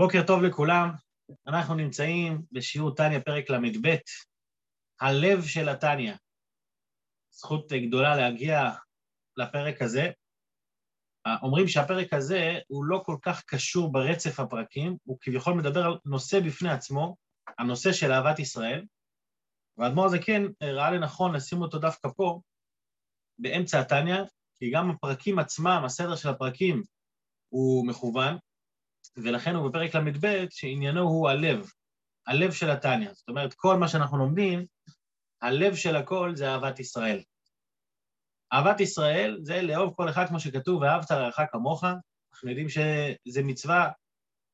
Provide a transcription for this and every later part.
בוקר טוב לכולם, אנחנו נמצאים בשיעור טניה, פרק ל"ב, הלב של הטניה. זכות גדולה להגיע לפרק הזה. אומרים שהפרק הזה הוא לא כל כך קשור ברצף הפרקים, הוא כביכול מדבר על נושא בפני עצמו, הנושא של אהבת ישראל, והאדמו"ר הזה כן ראה לנכון לשים אותו דווקא פה, באמצע הטניה, כי גם הפרקים עצמם, הסדר של הפרקים הוא מכוון, ולכן הוא בפרק ל"ב, שעניינו הוא הלב, הלב של התניא. זאת אומרת, כל מה שאנחנו לומדים, הלב של הכל זה אהבת ישראל. אהבת ישראל זה לאהוב כל אחד, כמו שכתוב, ואהבת לרעך כמוך. אנחנו יודעים שזה מצווה,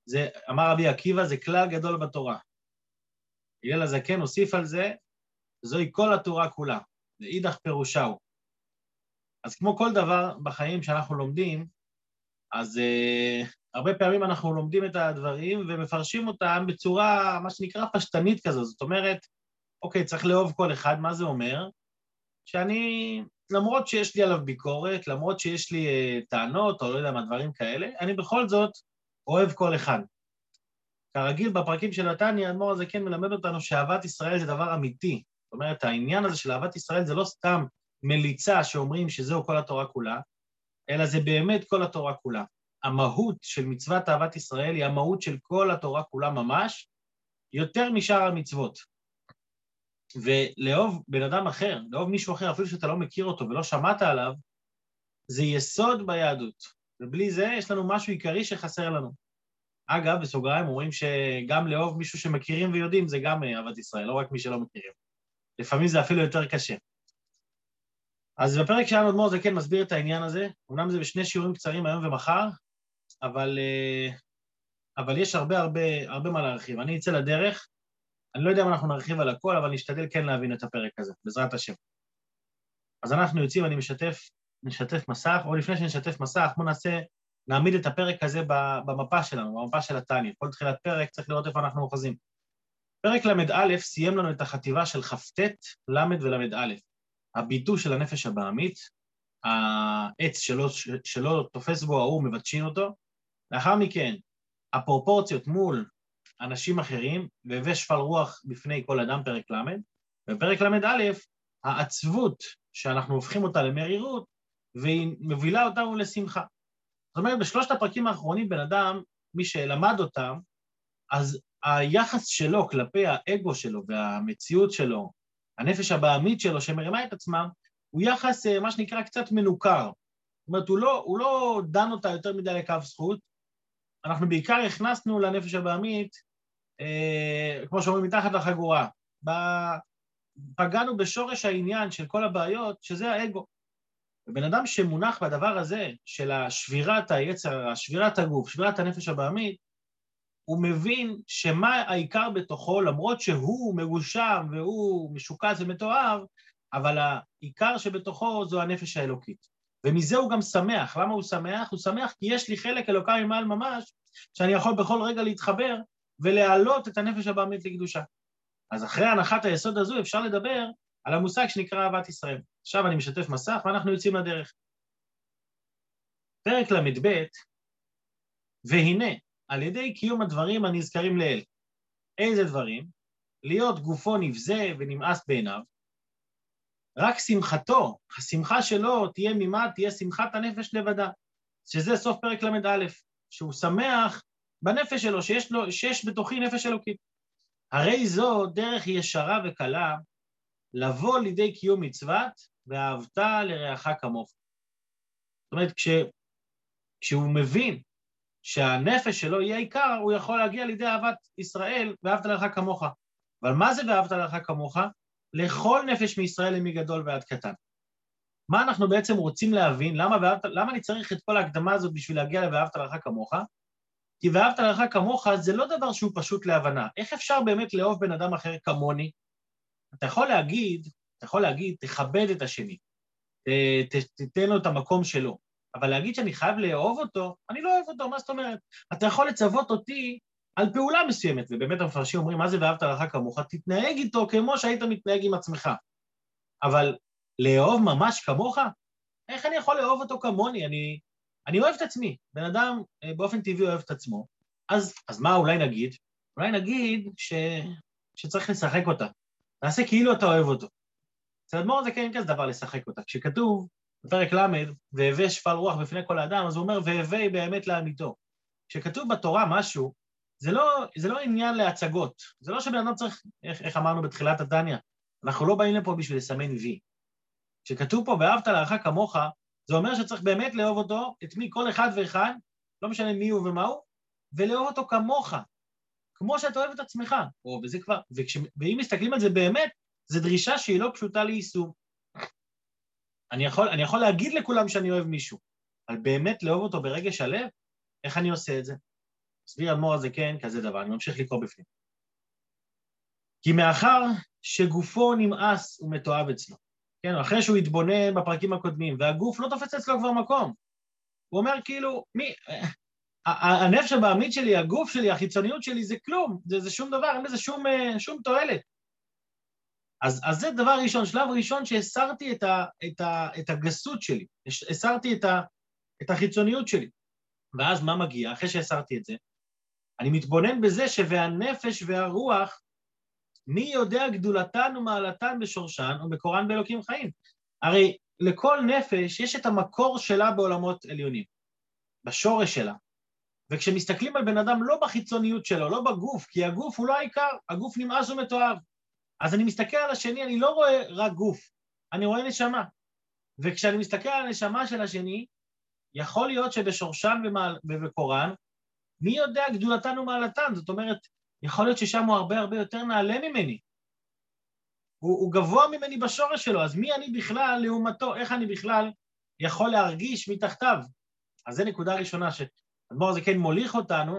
זה, אמר רבי עקיבא, זה כלל גדול בתורה. הלל הזקן הוסיף על זה, זוהי כל התורה כולה, ואידך פירושהו. אז כמו כל דבר בחיים שאנחנו לומדים, אז uh, הרבה פעמים אנחנו לומדים את הדברים ומפרשים אותם בצורה, מה שנקרא, פשטנית כזו. זאת אומרת, אוקיי, צריך לאהוב כל אחד, מה זה אומר? שאני, למרות שיש לי עליו ביקורת, למרות שיש לי uh, טענות, או לא יודע מה, דברים כאלה, אני בכל זאת אוהב כל אחד. כרגיל, בפרקים של נתניה, האדמו"ר הזה כן מלמד אותנו שאהבת ישראל זה דבר אמיתי. זאת אומרת, העניין הזה של אהבת ישראל זה לא סתם מליצה שאומרים שזהו כל התורה כולה, אלא זה באמת כל התורה כולה. המהות של מצוות אהבת ישראל היא המהות של כל התורה כולה ממש, יותר משאר המצוות. ולאהוב בן אדם אחר, לאהוב מישהו אחר, אפילו שאתה לא מכיר אותו ולא שמעת עליו, זה יסוד ביהדות. ובלי זה יש לנו משהו עיקרי שחסר לנו. אגב, בסוגריים אומרים שגם לאהוב מישהו שמכירים ויודעים זה גם אהבת ישראל, לא רק מי שלא מכירים. לפעמים זה אפילו יותר קשה. אז בפרק שלנו אדמו"ר זה כן מסביר את העניין הזה, אמנם זה בשני שיעורים קצרים היום ומחר, אבל, אה, אבל יש הרבה הרבה הרבה מה להרחיב. אני אצא לדרך, אני לא יודע אם אנחנו נרחיב על הכל, אבל נשתדל כן להבין את הפרק הזה, בעזרת השם. אז אנחנו יוצאים, אני משתף, נשתף מסך, או לפני שנשתף מסך, בואו נעשה, נעמיד את הפרק הזה במפה שלנו, במפה של התניא. כל תחילת פרק צריך לראות איפה אנחנו אוחזים. פרק ל"א סיים לנו את החטיבה של כ"ט, ל' ול"א. הביטוי של הנפש הבעמית, העץ שלא, שלא תופס בו ההוא מבטשין אותו, לאחר מכן הפרופורציות מול אנשים אחרים, והווה שפל רוח בפני כל אדם, פרק ל', בפרק ל"א, העצבות שאנחנו הופכים אותה למרירות, והיא מובילה אותנו לשמחה. זאת אומרת, בשלושת הפרקים האחרונים בן אדם, מי שלמד אותם, אז היחס שלו כלפי האגו שלו והמציאות שלו הנפש הבעמית שלו שמרימה את עצמה, הוא יחס, אה, מה שנקרא, קצת מנוכר. זאת אומרת, הוא לא, הוא לא דן אותה יותר מדי לקו זכות, אנחנו בעיקר הכנסנו לנפש הבעמית, אה, כמו שאומרים, מתחת לחגורה. פגענו בשורש העניין של כל הבעיות, שזה האגו. ובן אדם שמונח בדבר הזה, של השבירת היצר, שבירת הגוף, שבירת הנפש הבעמית, הוא מבין שמה העיקר בתוכו, למרות שהוא מגושם והוא משוקץ ומתואר, אבל העיקר שבתוכו זו הנפש האלוקית. ומזה הוא גם שמח. למה הוא שמח? הוא שמח כי יש לי חלק אלוקאי ממעל ממש, שאני יכול בכל רגע להתחבר ולהעלות את הנפש הבאמית לקדושה. אז אחרי הנחת היסוד הזו אפשר לדבר על המושג שנקרא אהבת ישראל. עכשיו אני משתף מסך ואנחנו יוצאים לדרך. פרק ל"ב, והנה, על ידי קיום הדברים הנזכרים לעיל. איזה דברים? להיות גופו נבזה ונמאס בעיניו, רק שמחתו, השמחה שלו תהיה ממה? תהיה שמחת הנפש לבדה, שזה סוף פרק ל"א, שהוא שמח בנפש שלו, שיש, לו, שיש בתוכי נפש אלוקית. הרי זו דרך ישרה וקלה לבוא לידי קיום מצוות ואהבת לרעך כמוך. זאת אומרת, כש, כשהוא מבין שהנפש שלו יהיה עיקר, הוא יכול להגיע לידי אהבת ישראל, ואהבת לך כמוך. אבל מה זה ואהבת לך כמוך? לכל נפש מישראל מגדול ועד קטן. מה אנחנו בעצם רוצים להבין? למה, ואהבת, למה אני צריך את כל ההקדמה הזאת בשביל להגיע ל"ואהבת לך כמוך"? כי "ואהבת לך כמוך" זה לא דבר שהוא פשוט להבנה. איך אפשר באמת לאהוב בן אדם אחר כמוני? אתה יכול להגיד, אתה יכול להגיד, תכבד את השני, ת, ת, תתן לו את המקום שלו. אבל להגיד שאני חייב לאהוב אותו, אני לא אוהב אותו, מה זאת אומרת? אתה יכול לצוות אותי על פעולה מסוימת, ובאמת המפרשים אומרים, מה זה ואהבת לך כמוך? תתנהג איתו כמו שהיית מתנהג עם עצמך. אבל לאהוב ממש כמוך? איך אני יכול לאהוב אותו כמוני? אני, אני אוהב את עצמי. בן אדם אה, באופן טבעי אוהב את עצמו, אז, אז מה אולי נגיד? אולי נגיד ש, שצריך לשחק אותה. תעשה כאילו אתה אוהב אותו. אצל אדמו"ר זה כן כזה דבר לשחק אותה. כשכתוב בפרק ל', והווה שפל רוח בפני כל האדם, אז הוא אומר, והווה באמת לאמיתו. כשכתוב בתורה משהו, זה לא, זה לא עניין להצגות. זה לא שבן אדם צריך, איך, איך אמרנו בתחילת התניא, אנחנו לא באים לפה בשביל לסמן וי. כשכתוב פה, ואהבת להערכה כמוך, זה אומר שצריך באמת לאהוב אותו, את מי, כל אחד ואחד, לא משנה מי הוא ומה הוא, ולאהוב אותו כמוך, כמו שאתה אוהב את עצמך. או, וזה כבר, וכש, ואם מסתכלים על זה באמת, זו דרישה שהיא לא פשוטה ליישום. אני יכול, אני יכול להגיד לכולם שאני אוהב מישהו, אבל באמת לאהוב אותו ברגש הלב, איך אני עושה את זה? מסביר אדמו"ר הזה כן, כזה דבר, אני ממשיך לקרוא בפנים. כי מאחר שגופו נמאס ומתועב אצלו, כן, אחרי שהוא התבונן בפרקים הקודמים, והגוף לא תופס אצלו כבר מקום, הוא אומר כאילו, מי, הנפש הבעמית שלי, הגוף שלי, החיצוניות שלי, זה כלום, זה, זה שום דבר, אין בזה שום, שום תועלת. אז, אז זה דבר ראשון, שלב ראשון שהסרתי את, ה, את, ה, את הגסות שלי, הסרתי את, ה, את החיצוניות שלי. ואז מה מגיע? אחרי שהסרתי את זה, אני מתבונן בזה ש"והנפש והרוח, מי יודע גדולתן ומעלתן בשורשן ומקורן באלוקים חיים. הרי לכל נפש יש את המקור שלה בעולמות עליונים, בשורש שלה. וכשמסתכלים על בן אדם לא בחיצוניות שלו, לא בגוף, כי הגוף הוא לא העיקר, הגוף נמאס ומתועב. אז אני מסתכל על השני, אני לא רואה רק גוף, אני רואה נשמה. וכשאני מסתכל על הנשמה של השני, יכול להיות שבשורשן ובקורן, מי יודע גדולתן ומעלתן? זאת אומרת, יכול להיות ששם הוא הרבה הרבה יותר נעלה ממני. הוא, הוא גבוה ממני בשורש שלו, אז מי אני בכלל לעומתו? איך אני בכלל יכול להרגיש מתחתיו? אז זו נקודה ראשונה, שאדמו"ר הזה כן מוליך אותנו,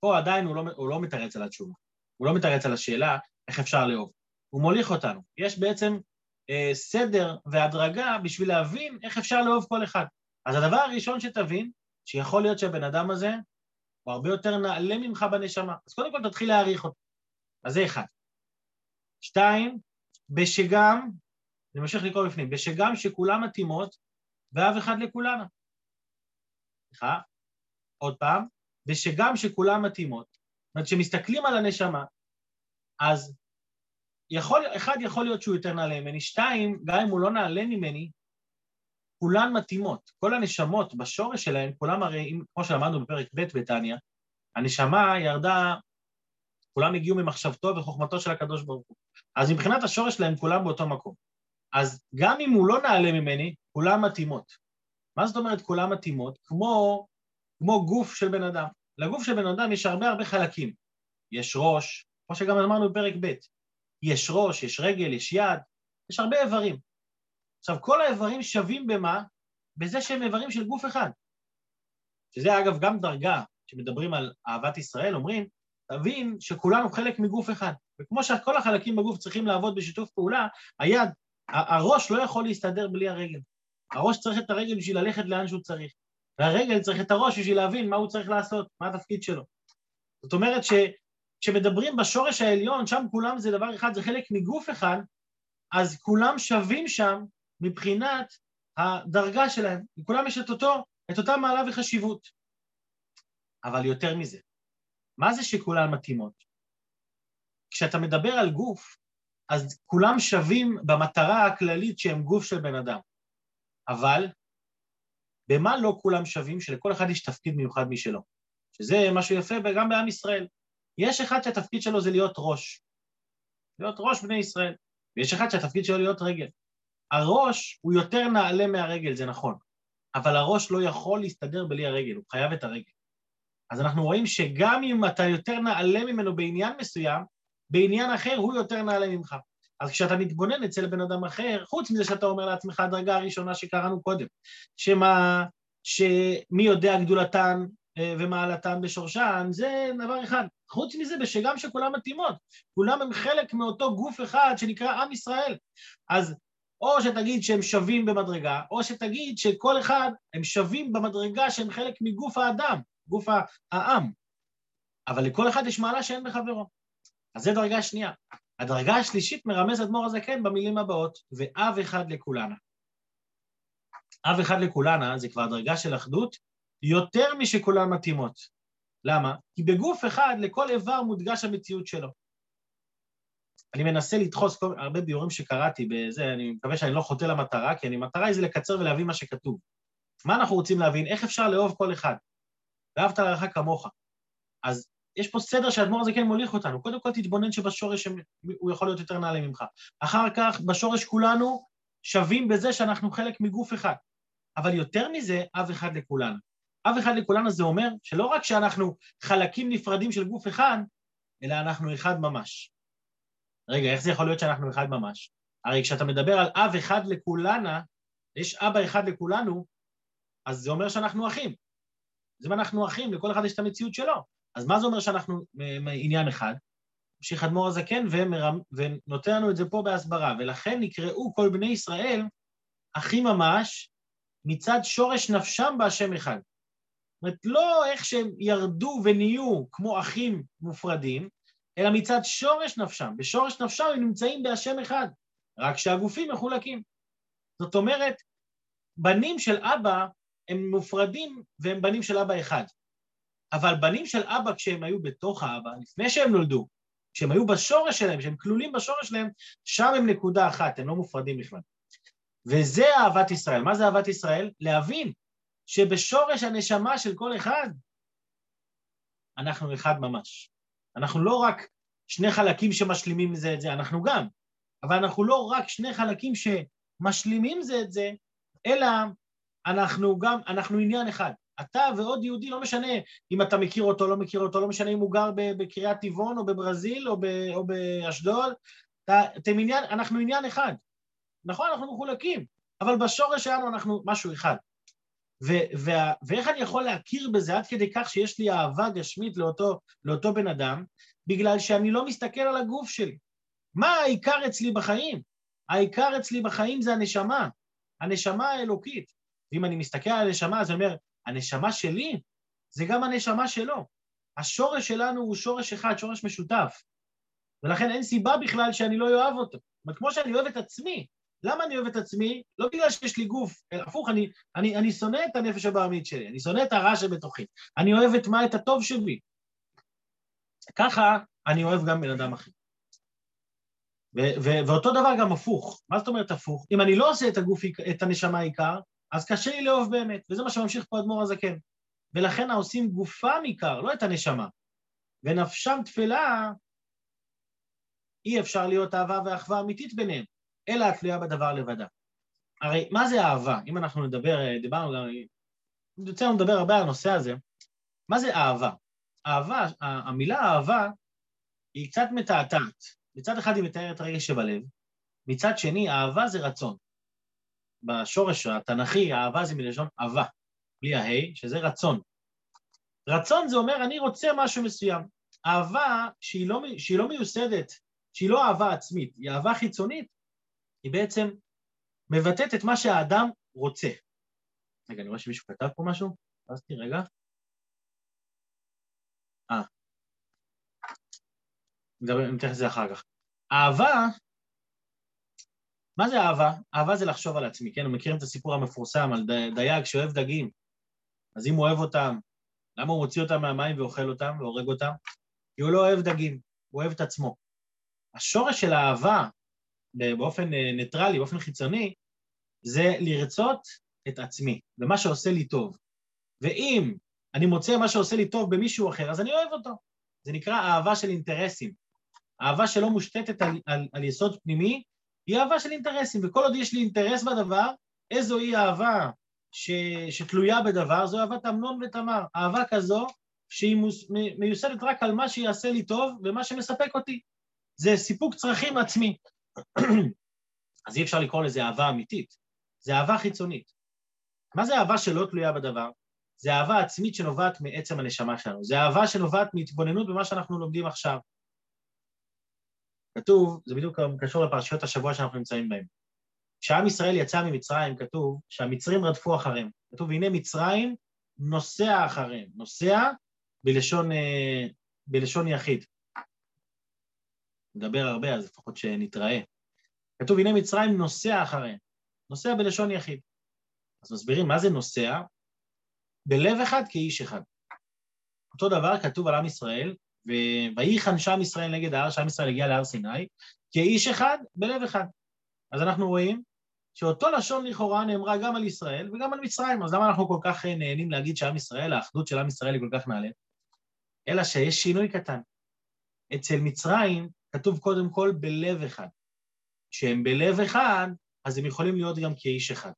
פה עדיין הוא לא, הוא לא מתרץ על התשובה, הוא לא מתרץ על השאלה איך אפשר לאהוב. הוא מוליך אותנו. יש בעצם אה, סדר והדרגה בשביל להבין איך אפשר לאהוב כל אחד. אז הדבר הראשון שתבין, שיכול להיות שהבן אדם הזה הוא הרבה יותר נעלה ממך בנשמה. אז קודם כל תתחיל להעריך אותו. אז זה אחד. שתיים, בשגם, אני ממשיך לקרוא בפנים, בשגם שכולם מתאימות, ואב אחד לכולנה. סליחה, עוד פעם, בשגם שכולם מתאימות. זאת אומרת, כשמסתכלים על הנשמה, אז יכול, אחד יכול להיות שהוא יותר נעלה ממני, שתיים, גם אם הוא לא נעלה ממני, כולן מתאימות. כל הנשמות בשורש שלהן, כולם הרי, כמו שלמדנו בפרק ב' בתניא, הנשמה ירדה, כולם הגיעו ממחשבתו וחוכמתו של הקדוש ברוך הוא. אז מבחינת השורש שלהם כולם באותו מקום. אז גם אם הוא לא נעלה ממני, כולם מתאימות. מה זאת אומרת כולם מתאימות? כמו, כמו גוף של בן אדם. לגוף של בן אדם יש הרבה הרבה חלקים. יש ראש, כמו שגם אמרנו בפרק ב', יש ראש, יש רגל, יש יד, יש הרבה איברים. עכשיו, כל האיברים שווים במה? בזה שהם איברים של גוף אחד. שזה אגב גם דרגה, כשמדברים על אהבת ישראל, אומרים, תבין שכולנו חלק מגוף אחד. וכמו שכל החלקים בגוף צריכים לעבוד בשיתוף פעולה, היד, הראש לא יכול להסתדר בלי הרגל. הראש צריך את הרגל בשביל ללכת לאן שהוא צריך, והרגל צריך את הראש בשביל להבין מה הוא צריך לעשות, מה התפקיד שלו. זאת אומרת שכשמדברים בשורש העליון, שם כולם זה דבר אחד, זה חלק מגוף אחד, אז כולם שווים שם מבחינת הדרגה שלהם. לכולם יש את, אותו, את אותה מעלה וחשיבות. אבל יותר מזה, מה זה שכולן מתאימות? כשאתה מדבר על גוף, אז כולם שווים במטרה הכללית שהם גוף של בן אדם. אבל במה לא כולם שווים? שלכל אחד יש תפקיד מיוחד משלו. שזה משהו יפה גם בעם ישראל. יש אחד שהתפקיד שלו זה להיות ראש. להיות ראש בני ישראל. ויש אחד שהתפקיד שלו להיות רגל. הראש הוא יותר נעלה מהרגל, זה נכון, אבל הראש לא יכול להסתדר בלי הרגל, הוא חייב את הרגל. אז אנחנו רואים שגם אם אתה יותר נעלה ממנו בעניין מסוים, בעניין אחר הוא יותר נעלה ממך. אז כשאתה מתבונן אצל בן אדם אחר, חוץ מזה שאתה אומר לעצמך, הדרגה הראשונה שקראנו קודם, שמה, שמי יודע גדולתן אה, ומעלתן בשורשן, זה דבר אחד. חוץ מזה, שגם שכולם מתאימות, כולם הם חלק מאותו גוף אחד שנקרא עם ישראל. אז או שתגיד שהם שווים במדרגה, או שתגיד שכל אחד הם שווים במדרגה שהם חלק מגוף האדם, גוף העם. אבל לכל אחד יש מעלה שאין בחברו. אז זו דרגה שנייה. הדרגה השלישית מרמז אדמו"ר הזקן במילים הבאות, ואב אחד לכולנה. אב אחד לכולנה זה כבר דרגה של אחדות יותר משכולן מתאימות. למה? כי בגוף אחד לכל איבר מודגש המציאות שלו. אני מנסה לדחוס כל, הרבה ביורים שקראתי בזה, אני מקווה שאני לא חוטא למטרה, כי המטרה היא זה לקצר ולהבין מה שכתוב. מה אנחנו רוצים להבין? איך אפשר לאהוב כל אחד? ואהבת לרעך כמוך. אז יש פה סדר שהאדמו"ר הזה כן מוליך אותנו. קודם כל תתבונן שבשורש הוא יכול להיות יותר נעלה ממך. אחר כך, בשורש כולנו שווים בזה שאנחנו חלק מגוף אחד. אבל יותר מזה, אב אחד לכולנו. אב אחד לכולנו זה אומר שלא רק שאנחנו חלקים נפרדים של גוף אחד, אלא אנחנו אחד ממש. רגע, איך זה יכול להיות שאנחנו אחד ממש? הרי כשאתה מדבר על אב אחד לכולנה, יש אבא אחד לכולנו, אז זה אומר שאנחנו אחים. אז אם אנחנו אחים, לכל אחד יש את המציאות שלו. אז מה זה אומר שאנחנו עניין אחד? המשיך אדמו"ר הזקן ונותן לנו את זה פה בהסברה, ולכן נקראו כל בני ישראל אחים ממש מצד שורש נפשם בהשם אחד. זאת אומרת, לא איך שהם ירדו ונהיו כמו אחים מופרדים, אלא מצד שורש נפשם. בשורש נפשם הם נמצאים בהשם אחד, רק שהגופים מחולקים. זאת אומרת, בנים של אבא הם מופרדים והם בנים של אבא אחד. אבל בנים של אבא כשהם היו בתוך האבא, לפני שהם נולדו, כשהם היו בשורש שלהם, כשהם כלולים בשורש שלהם, שם הם נקודה אחת, הם לא מופרדים בכלל. וזה אהבת ישראל. מה זה אהבת ישראל? להבין שבשורש הנשמה של כל אחד, אנחנו אחד ממש. אנחנו לא רק שני חלקים שמשלימים זה את זה, אנחנו גם, אבל אנחנו לא רק שני חלקים שמשלימים זה את זה, אלא אנחנו גם, אנחנו עניין אחד. אתה ועוד יהודי, לא משנה אם אתה מכיר אותו, לא מכיר אותו, לא משנה אם הוא גר בקריית טבעון או בברזיל או, או באשדוד, אתם עניין, אנחנו עניין אחד. נכון, אנחנו מחולקים, אבל בשורש שלנו אנחנו משהו אחד. ו- ו- ואיך אני יכול להכיר בזה עד כדי כך שיש לי אהבה גשמית לאותו, לאותו בן אדם? בגלל שאני לא מסתכל על הגוף שלי. מה העיקר אצלי בחיים? העיקר אצלי בחיים זה הנשמה, הנשמה האלוקית. ואם אני מסתכל על הנשמה, אז אני אומר, הנשמה שלי זה גם הנשמה שלו. השורש שלנו הוא שורש אחד, שורש משותף. ולכן אין סיבה בכלל שאני לא אוהב אותו. זאת אומרת, כמו שאני אוהב את עצמי, למה אני אוהב את עצמי? לא בגלל שיש לי גוף, הפוך, אני, אני, אני שונא את הנפש הבעמית שלי, אני שונא את הרע שבתוכי, אני אוהב את מה? את הטוב שבי. ככה אני אוהב גם בן אדם אחר. ו- ו- ואותו דבר גם הפוך. מה זאת אומרת הפוך? אם אני לא עושה את הגוף, את הנשמה העיקר, אז קשה לי לאהוב באמת, וזה מה שממשיך פה אדמו"ר הזקן. ולכן העושים גופם עיקר, לא את הנשמה. ונפשם תפלה, אי אפשר להיות אהבה ואחווה אמיתית ביניהם, אלא התלויה בדבר לבדה. הרי מה זה אהבה? אם אנחנו נדבר, דיברנו גם, יוצא לנו לדבר הרבה על הנושא הזה, מה זה אהבה? אהבה, המילה אהבה היא קצת מתעתעת. מצד אחד היא מתארת רגש שבלב, מצד שני, אהבה זה רצון. בשורש התנ"כי, אהבה זה מלשון אהבה, בלי ההי, שזה רצון. רצון זה אומר, אני רוצה משהו מסוים. אהבה שהיא לא, שהיא לא מיוסדת, שהיא לא אהבה עצמית, היא אהבה חיצונית, היא בעצם מבטאת את מה שהאדם רוצה. רגע, אני רואה שמישהו כתב פה משהו? אז רגע. אה. נתייחס לזה אחר כך. אהבה מה זה אהבה? אהבה זה לחשוב על עצמי, כן? מכירים את הסיפור המפורסם על דייג שאוהב דגים. אז אם הוא אוהב אותם, למה הוא מוציא אותם מהמים ואוכל אותם והורג אותם? כי הוא לא אוהב דגים, הוא אוהב את עצמו. השורש של האהבה, באופן אה, ניטרלי, באופן חיצוני, זה לרצות את עצמי, ומה שעושה לי טוב. ואם אני מוצא מה שעושה לי טוב במישהו אחר, אז אני אוהב אותו. זה נקרא אהבה של אינטרסים. אהבה שלא מושתתת על, על, על יסוד פנימי, היא אהבה של אינטרסים, וכל עוד יש לי אינטרס בדבר, איזו היא אהבה ש... שתלויה בדבר, זו אהבת אמנון ותמר. אהבה כזו שהיא מוס... מיוסדת רק על מה שיעשה לי טוב ומה שמספק אותי. זה סיפוק צרכים עצמי. אז אי אפשר לקרוא לזה אהבה אמיתית, זה אהבה חיצונית. מה זה אהבה שלא תלויה בדבר? זה אהבה עצמית שנובעת מעצם הנשמה שלנו, זה אהבה שנובעת מהתבוננות במה שאנחנו לומדים עכשיו. כתוב, זה בדיוק קשור לפרשיות השבוע שאנחנו נמצאים בהן. כשעם ישראל יצא ממצרים, כתוב שהמצרים רדפו אחריהם. כתוב, הנה מצרים נוסע אחריהם. נוסע בלשון, אה, בלשון יחיד. נדבר הרבה, אז לפחות שנתראה. כתוב, הנה מצרים נוסע אחריהם. נוסע בלשון יחיד. אז מסבירים מה זה נוסע? בלב אחד כאיש אחד. אותו דבר כתוב על עם ישראל, ויחן שם ישראל נגד ההר, שעם ישראל הגיע להר סיני, כאיש אחד בלב אחד. אז אנחנו רואים שאותו לשון לכאורה נאמרה גם על ישראל וגם על מצרים, אז למה אנחנו כל כך נהנים להגיד שעם ישראל, האחדות של עם ישראל היא כל כך נעלה? אלא שיש שינוי קטן. אצל מצרים כתוב קודם כל בלב אחד. כשהם בלב אחד, אז הם יכולים להיות גם כאיש אחד.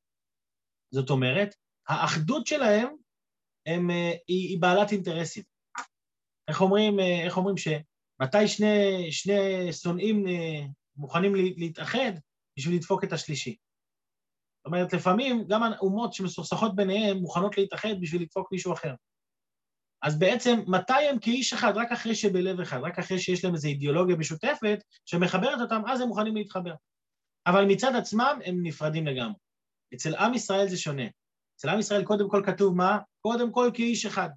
זאת אומרת, האחדות שלהם הם, אה, היא, היא בעלת אינטרסים. איך אומרים, אה, איך אומרים שמתי שני, שני שונאים אה, מוכנים להתאחד בשביל לדפוק את השלישי? זאת אומרת, לפעמים גם האומות שמסוכסכות ביניהם מוכנות להתאחד בשביל לדפוק מישהו אחר. אז בעצם, מתי הם כאיש אחד? רק אחרי שבלב אחד, רק אחרי שיש להם איזו אידיאולוגיה משותפת שמחברת אותם, אז הם מוכנים להתחבר. אבל מצד עצמם הם נפרדים לגמרי. אצל עם ישראל זה שונה. אצל עם ישראל קודם כל כתוב מה? קודם כל כאיש אחד.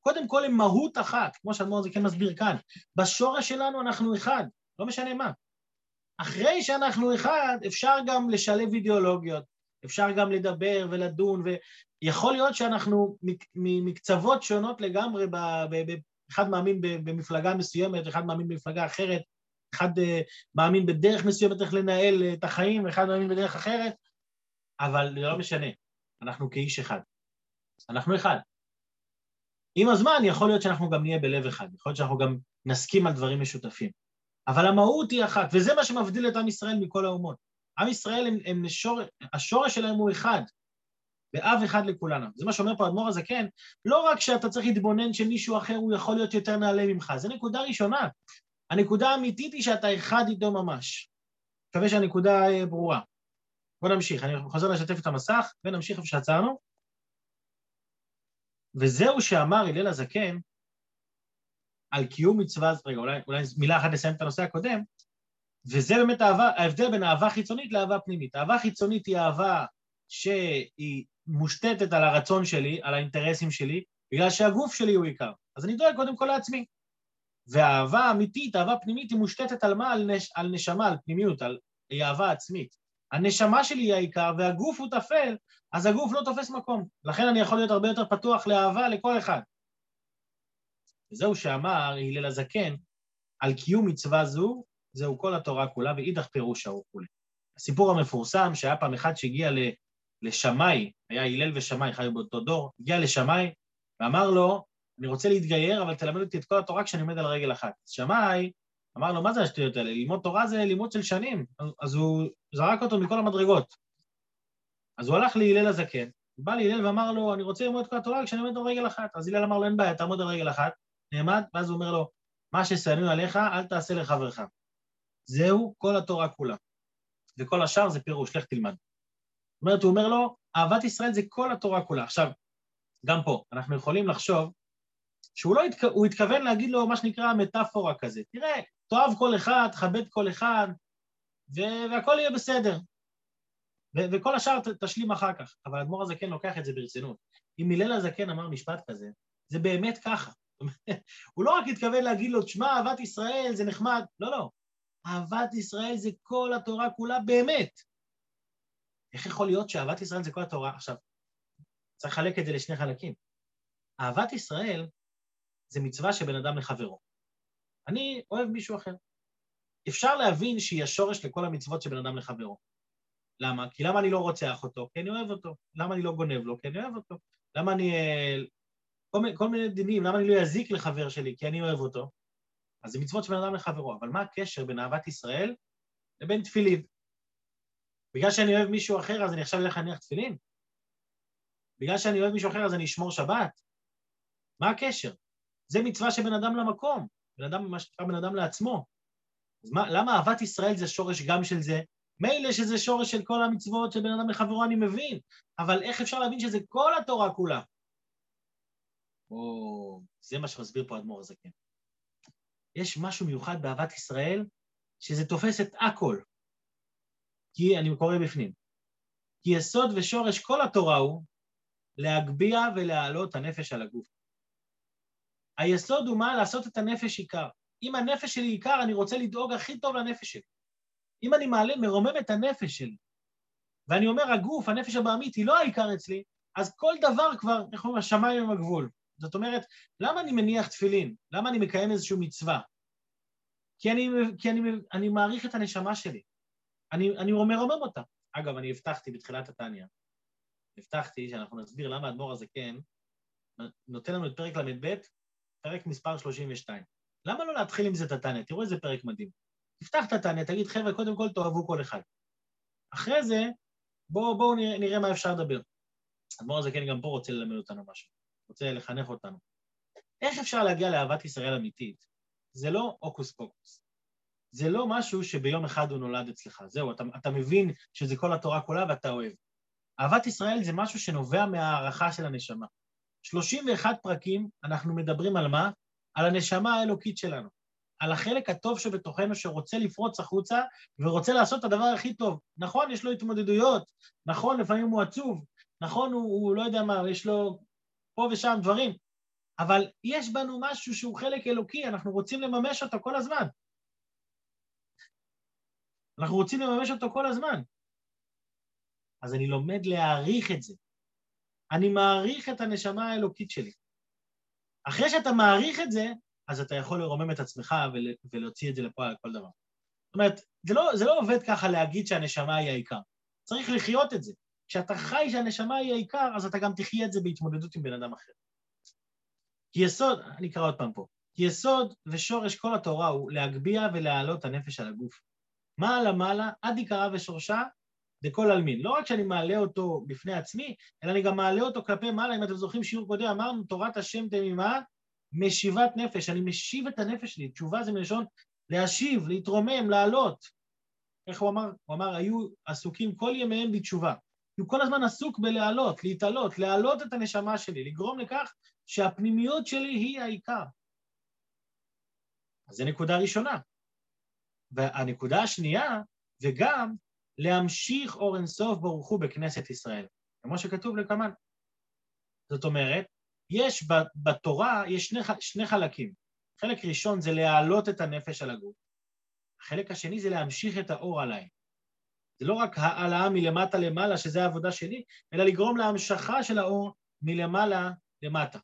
קודם כל הם מהות אחת, כמו שאדמו"ר זה כן מסביר כאן. בשורש שלנו אנחנו אחד, לא משנה מה. אחרי שאנחנו אחד, אפשר גם לשלב אידיאולוגיות, אפשר גם לדבר ולדון, ויכול להיות שאנחנו מקצוות שונות לגמרי, אחד מאמין במפלגה מסוימת, אחד מאמין במפלגה אחרת, אחד אה, מאמין בדרך מסוימת איך לנהל את החיים, אחד מאמין בדרך אחרת, אבל זה לא משנה, אנחנו כאיש אחד. אנחנו אחד. עם הזמן יכול להיות שאנחנו גם נהיה בלב אחד, יכול להיות שאנחנו גם נסכים על דברים משותפים. אבל המהות היא אחת, וזה מה שמבדיל את עם ישראל מכל האומות. עם ישראל, הם, הם שור... השורש שלהם הוא אחד, ואב אחד לכולנו. זה מה שאומר פה האדמו"ר הזקן, לא רק שאתה צריך להתבונן שמישהו אחר הוא יכול להיות יותר נעלה ממך, זו נקודה ראשונה. הנקודה האמיתית היא שאתה אחד איתו ממש. מקווה שהנקודה ברורה. בואו נמשיך, אני חוזר לשתף את המסך ונמשיך איפה שעצרנו. וזהו שאמר הלל הזקן על קיום מצווה, רגע, אולי, אולי מילה אחת לסיים את הנושא הקודם, וזה באמת האהבה, ההבדל בין אהבה חיצונית לאהבה פנימית. אהבה חיצונית היא אהבה שהיא מושתתת על הרצון שלי, על האינטרסים שלי, בגלל שהגוף שלי הוא עיקר. אז אני דואג קודם כל לעצמי. והאהבה האמיתית, אהבה פנימית, היא מושתתת על מה? על, נש, על נשמה, על פנימיות, על אהבה עצמית. הנשמה שלי היא העיקר והגוף הוא טפל, אז הגוף לא תופס מקום. לכן אני יכול להיות הרבה יותר פתוח לאהבה לכל אחד. וזהו שאמר הלל הזקן, על קיום מצווה זו, זהו כל התורה כולה, ואידך פירושה הוא כולי. הסיפור המפורסם שהיה פעם אחד שהגיע לשמאי, היה הלל ושמאי, חיו באותו דור, הגיע לשמאי ואמר לו, אני רוצה להתגייר, אבל תלמד אותי את כל התורה כשאני עומד על רגל אחת. שמאי אמר לו, מה זה השטויות האלה? ללמוד תורה זה לימוד של שנים. אז הוא זרק אותו מכל המדרגות. אז הוא הלך להלל הזקן, בא להלל ואמר לו, אני רוצה ללמוד את כל התורה כשאני עומד על רגל אחת. אז הלל אמר לו, אין בעיה, תעמוד על רגל אחת, נעמד, ואז הוא אומר לו, מה ששנוא עליך, אל תעשה לחברך. זהו כל התורה כולה. וכל השאר זה פירוש, לך תלמד. אומרת, הוא אומר לו, אהבת ישראל זה כל התורה כולה. עכשיו, גם פה, אנחנו יכולים לחשוב שהוא לא התכ... הוא התכוון להגיד לו מה שנקרא מטאפורה כזה. תראה, תאהב כל אחד, תכבד כל אחד, ו... והכל יהיה בסדר. ו... וכל השאר ת... תשלים אחר כך. אבל האדמו"ר הזקן לוקח את זה ברצינות. אם הלל הזקן אמר משפט כזה, זה באמת ככה. הוא לא רק התכוון להגיד לו, תשמע, אהבת ישראל זה נחמד. לא, לא. אהבת ישראל זה כל התורה כולה באמת. איך יכול להיות שאהבת ישראל זה כל התורה? עכשיו, צריך לחלק את זה לשני חלקים. אהבת ישראל זה מצווה שבין אדם לחברו. אני אוהב מישהו אחר. אפשר להבין שהיא השורש לכל המצוות שבין אדם לחברו. למה? כי למה אני לא רוצח אותו? כי אני אוהב אותו. למה אני לא גונב לו? כי אני אוהב אותו. למה אני... אה, כל, מיני, כל מיני דינים, למה אני לא אזיק לחבר שלי? כי אני אוהב אותו. אז זה מצוות שבין אדם לחברו. אבל מה הקשר בין אהבת ישראל לבין תפילין? בגלל שאני אוהב מישהו אחר, אז אני עכשיו אלך להניח תפילין? בגלל שאני אוהב מישהו אחר, אז אני אשמור שבת? מה הקשר? זה מצווה שבין אדם למקום, בן אדם, מה שנקרא בן אדם לעצמו. אז מה, למה אהבת ישראל זה שורש גם של זה? מילא שזה שורש של כל המצוות של בן אדם לחברו, אני מבין, אבל איך אפשר להבין שזה כל התורה כולה? או, זה מה שמסביר פה האדמו"ר הזקן. יש משהו מיוחד באהבת ישראל, שזה תופס את הכל. כי, אני קורא בפנים, כי יסוד ושורש כל התורה הוא להגביה ולהעלות הנפש על הגוף. היסוד הוא מה? לעשות את הנפש עיקר. אם הנפש שלי עיקר, אני רוצה לדאוג הכי טוב לנפש שלי. אם אני מעלה, מרומם את הנפש שלי, ואני אומר, הגוף, הנפש הבעמית, היא לא העיקר אצלי, אז כל דבר כבר, איך אומרים, השמיים הם הגבול. זאת אומרת, למה אני מניח תפילין? למה אני מקיים איזושהי מצווה? כי אני, כי אני, אני מעריך את הנשמה שלי. אני, אני מרומם אותה. אגב, אני הבטחתי בתחילת התניא, הבטחתי שאנחנו נסביר למה האדמו"ר הזה כן, נותן לנו את פרק ל"ב, פרק מספר 32. למה לא להתחיל עם זה את התניא? תראו איזה פרק מדהים. תפתח את התניא, תגיד, חבר'ה, קודם כל תאהבו כל אחד. אחרי זה, בואו בוא נראה, נראה מה אפשר לדבר. האדמו"ר הזה כן גם פה רוצה ללמד אותנו משהו, רוצה לחנך אותנו. איך אפשר להגיע לאהבת ישראל אמיתית? זה לא הוקוס פוקוס. זה לא משהו שביום אחד הוא נולד אצלך. זהו, אתה, אתה מבין שזה כל התורה כולה ואתה אוהב. אהבת ישראל זה משהו שנובע מהערכה של הנשמה. 31 פרקים אנחנו מדברים על מה? על הנשמה האלוקית שלנו. על החלק הטוב שבתוכנו שרוצה לפרוץ החוצה ורוצה לעשות את הדבר הכי טוב. נכון, יש לו התמודדויות, נכון, לפעמים הוא עצוב, נכון, הוא, הוא לא יודע מה, יש לו פה ושם דברים, אבל יש בנו משהו שהוא חלק אלוקי, אנחנו רוצים לממש אותו כל הזמן. אנחנו רוצים לממש אותו כל הזמן. אז אני לומד להעריך את זה. אני מעריך את הנשמה האלוקית שלי. אחרי שאתה מעריך את זה, אז אתה יכול לרומם את עצמך ול, ולהוציא את זה לפועל על כל דבר. זאת אומרת, זה לא, זה לא עובד ככה להגיד שהנשמה היא העיקר. צריך לחיות את זה. כשאתה חי שהנשמה היא העיקר, אז אתה גם תחיה את זה בהתמודדות עם בן אדם אחר. כי יסוד, אני אקרא עוד פעם פה, כי יסוד ושורש כל התורה הוא להגביה ולהעלות הנפש על הגוף. מעלה מעלה, עד עיקרה ושורשה, דכל עלמין. לא רק שאני מעלה אותו בפני עצמי, אלא אני גם מעלה אותו כלפי מעלה. אם אתם זוכרים שיעור קודם, אמרנו, תורת השם תמימה, משיבת נפש. אני משיב את הנפש שלי. תשובה זה מלשון להשיב, להתרומם, לעלות. איך הוא אמר? הוא אמר, היו עסוקים כל ימיהם בתשובה. הוא כל הזמן עסוק בלהעלות, להתעלות, להעלות את הנשמה שלי, לגרום לכך שהפנימיות שלי היא העיקר. אז זו נקודה ראשונה. והנקודה השנייה, וגם להמשיך אור אינסוף ברוך הוא בכנסת ישראל, כמו שכתוב לקמן. זאת אומרת, יש בתורה, יש שני, שני חלקים. חלק ראשון זה להעלות את הנפש על הגוף, החלק השני זה להמשיך את האור עליי. זה לא רק העלאה מלמטה למעלה, שזה העבודה שלי, אלא לגרום להמשכה של האור מלמעלה למטה.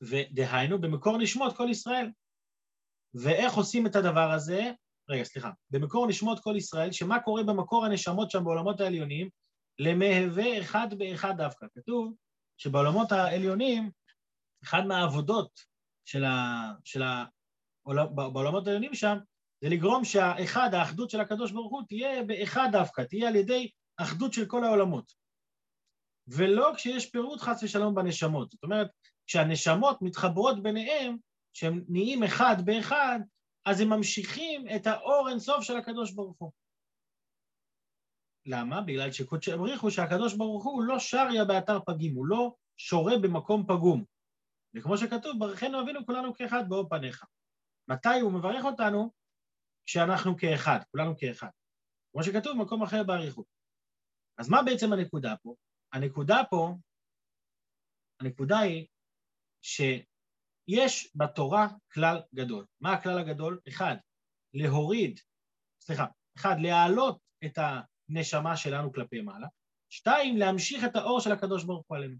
ודהיינו, במקור נשמות כל ישראל. ואיך עושים את הדבר הזה? רגע, סליחה. במקור נשמות כל ישראל, שמה קורה במקור הנשמות שם בעולמות העליונים? למהווה אחד באחד דווקא. כתוב שבעולמות העליונים, אחד מהעבודות של ה... של ה... בעולמות העליונים שם, זה לגרום שהאחד, האחדות של הקדוש ברוך הוא, תהיה באחד דווקא, תהיה על ידי אחדות של כל העולמות. ולא כשיש פירוט חס ושלום בנשמות. זאת אומרת, כשהנשמות מתחברות ביניהם, שהם נהיים אחד באחד, אז הם ממשיכים את האור אינסוף של הקדוש ברוך הוא. למה? בגלל שקודשי הבריחו שהקדוש ברוך הוא לא שריה באתר פגים, הוא לא שורה במקום פגום. וכמו שכתוב, ברכנו אבינו כולנו כאחד באור פניך. מתי הוא מברך אותנו? כשאנחנו כאחד, כולנו כאחד. כמו שכתוב במקום אחר באריכות. אז מה בעצם הנקודה פה? הנקודה פה, הנקודה היא שיש בתורה כלל גדול. מה הכלל הגדול? אחד, להוריד, סליחה, אחד, להעלות את הנשמה שלנו כלפי מעלה, שתיים, להמשיך את האור של הקדוש ברוך הוא עלינו.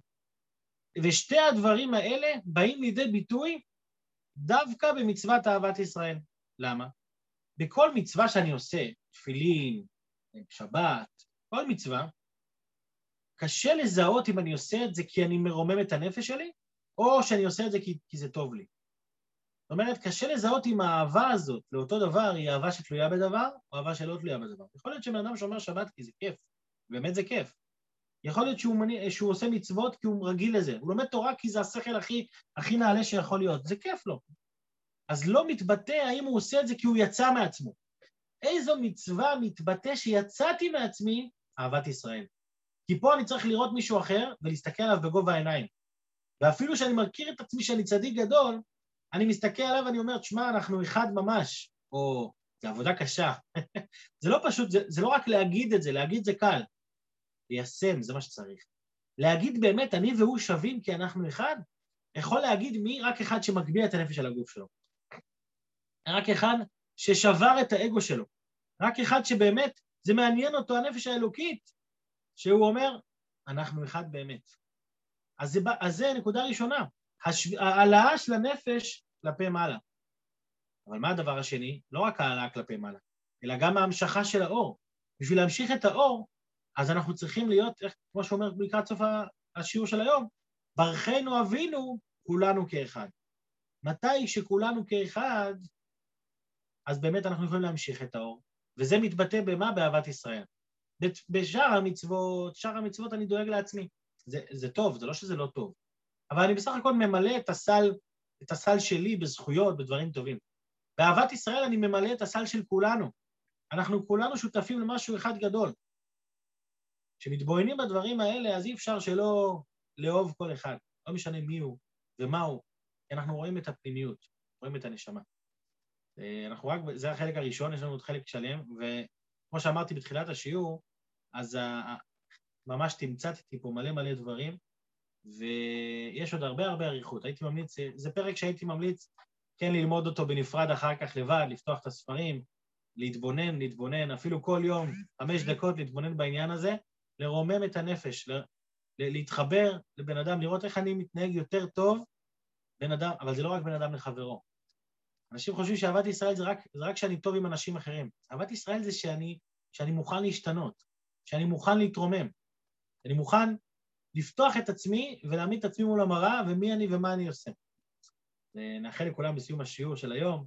ושתי הדברים האלה באים לידי ביטוי דווקא במצוות אהבת ישראל. למה? בכל מצווה שאני עושה, תפילין, שבת, כל מצווה, קשה לזהות אם אני עושה את זה כי אני מרומם את הנפש שלי, או שאני עושה את זה כי, כי זה טוב לי. זאת אומרת, קשה לזהות אם האהבה הזאת לאותו דבר היא אהבה שתלויה בדבר, או אהבה שלא תלויה בדבר. יכול להיות שבן אדם שומר שבת כי זה כיף, באמת זה כיף. יכול להיות שהוא, מני, שהוא עושה מצוות כי הוא רגיל לזה. הוא לומד תורה כי זה השכל הכי, הכי נעלה שיכול להיות. זה כיף לו. אז לא מתבטא האם הוא עושה את זה כי הוא יצא מעצמו. איזו מצווה מתבטא שיצאתי מעצמי? אהבת ישראל. כי פה אני צריך לראות מישהו אחר ולהסתכל עליו בגובה העיניים. ואפילו שאני מכיר את עצמי שאני צדיק גדול, אני מסתכל עליו ואני אומר, תשמע, אנחנו אחד ממש, או זו עבודה קשה. זה לא פשוט, זה, זה לא רק להגיד את זה, להגיד זה קל. ליישם, זה מה שצריך. להגיד באמת, אני והוא שווים כי אנחנו אחד, יכול להגיד מי רק אחד שמגביה את הנפש על הגוף שלו. רק אחד ששבר את האגו שלו. רק אחד שבאמת זה מעניין אותו הנפש האלוקית, שהוא אומר, אנחנו אחד באמת. אז זה, אז זה נקודה ראשונה, העלאה של הנפש כלפי מעלה. אבל מה הדבר השני? לא רק העלאה כלפי מעלה, אלא גם ההמשכה של האור. בשביל להמשיך את האור, אז אנחנו צריכים להיות, איך, כמו שאומר לקראת סוף השיעור של היום, ברכנו אבינו כולנו כאחד. מתי שכולנו כאחד, אז באמת אנחנו יכולים להמשיך את האור. וזה מתבטא במה? באהבת ישראל. בשאר המצוות, שאר המצוות אני דואג לעצמי. זה, זה טוב, זה לא שזה לא טוב. אבל אני בסך הכל ממלא את הסל, את הסל שלי בזכויות, בדברים טובים. באהבת ישראל אני ממלא את הסל של כולנו. אנחנו כולנו שותפים למשהו אחד גדול. כשמתבוננים בדברים האלה, אז אי אפשר שלא לאהוב כל אחד. לא משנה מי הוא ומה הוא, כי אנחנו רואים את הפנימיות, רואים את הנשמה. אה, אנחנו רק, זה החלק הראשון, יש לנו עוד חלק שלם, וכמו שאמרתי בתחילת השיעור, אז ממש תמצתתי פה מלא מלא דברים, ויש עוד הרבה הרבה אריכות. הייתי ממליץ, זה פרק שהייתי ממליץ כן ללמוד אותו בנפרד אחר כך לבד, לפתוח את הספרים, להתבונן, להתבונן, אפילו כל יום, חמש דקות להתבונן בעניין הזה, לרומם את הנפש, להתחבר לבן אדם, לראות איך אני מתנהג יותר טוב, בן אדם, אבל זה לא רק בן אדם לחברו. אנשים חושבים שאהבת ישראל זה רק, זה רק שאני טוב עם אנשים אחרים. אהבת ישראל זה שאני, שאני מוכן להשתנות, שאני מוכן להתרומם, שאני מוכן לפתוח את עצמי ולהעמיד את עצמי מול המראה ומי אני ומה אני עושה. ונאחל לכולם בסיום השיעור של היום,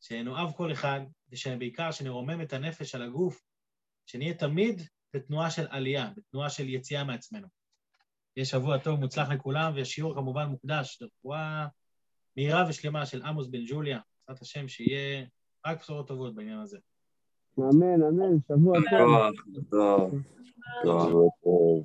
שנאהב כל אחד, ושבעיקר שנרומם את הנפש על הגוף, שנהיה תמיד בתנועה של עלייה, בתנועה של יציאה מעצמנו. יהיה שבוע טוב, מוצלח לכולם, והשיעור כמובן מוקדש לרפואה מהירה ושלמה של עמוס בן ג'וליה, בעזרת השם, שיהיה רק בשורות טובות בעניין הזה. אמן, אמן, שבוע טוב. טוב, טוב.